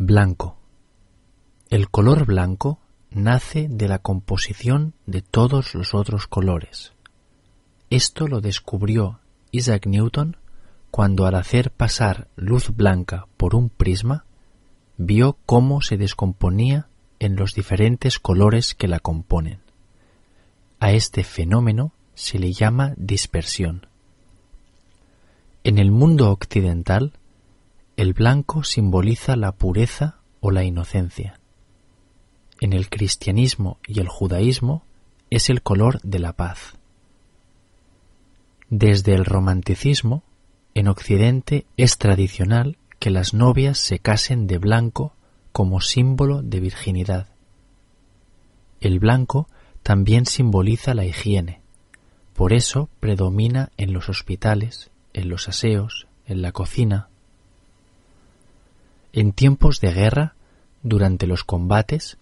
Blanco. El color blanco nace de la composición de todos los otros colores. Esto lo descubrió Isaac Newton cuando al hacer pasar luz blanca por un prisma, vio cómo se descomponía en los diferentes colores que la componen. A este fenómeno se le llama dispersión. En el mundo occidental, el blanco simboliza la pureza o la inocencia. En el cristianismo y el judaísmo es el color de la paz. Desde el romanticismo, en Occidente es tradicional que las novias se casen de blanco como símbolo de virginidad. El blanco también simboliza la higiene, por eso predomina en los hospitales, en los aseos, en la cocina, en tiempos de guerra, durante los combates,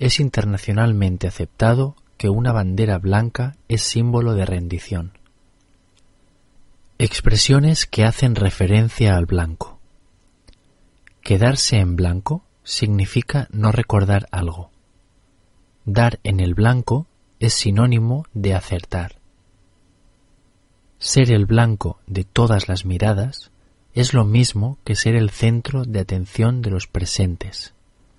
es internacionalmente aceptado que una bandera blanca es símbolo de rendición. Expresiones que hacen referencia al blanco. Quedarse en blanco significa no recordar algo. Dar en el blanco es sinónimo de acertar. Ser el blanco de todas las miradas es lo mismo que ser el centro de atención de los presentes.